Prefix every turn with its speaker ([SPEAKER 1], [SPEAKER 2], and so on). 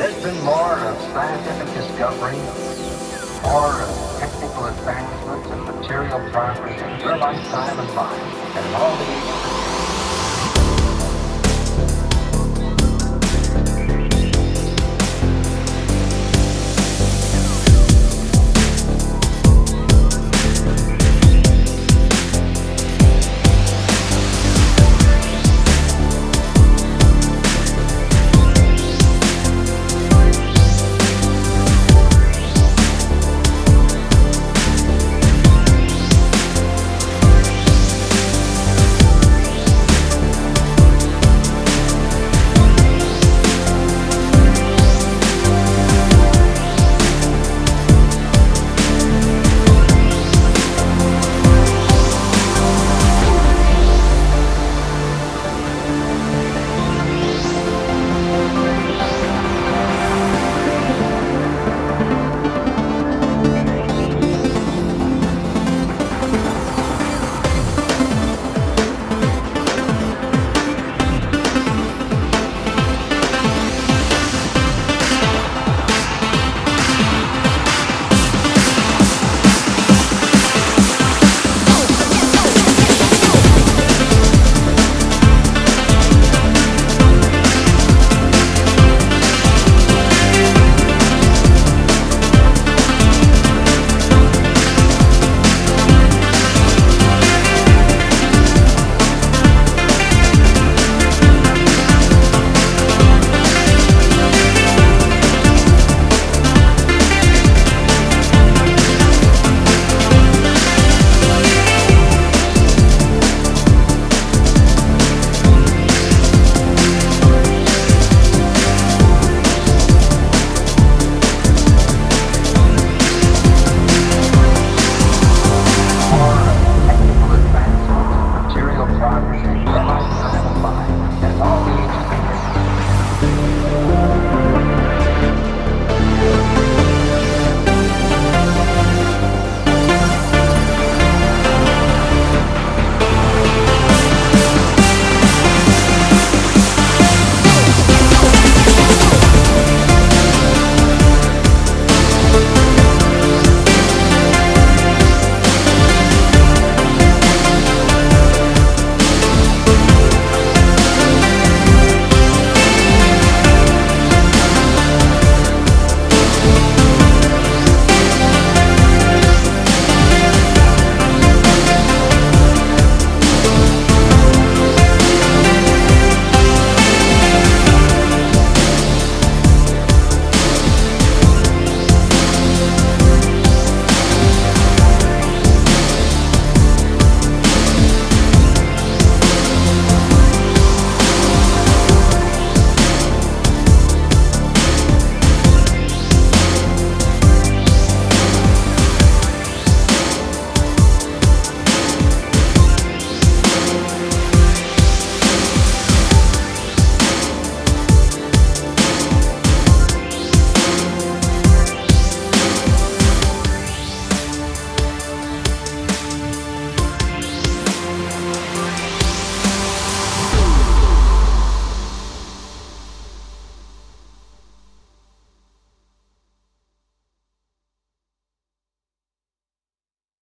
[SPEAKER 1] There's been more of scientific discovery, more of technical advancements and material progress in your lifetime and mine than all the ages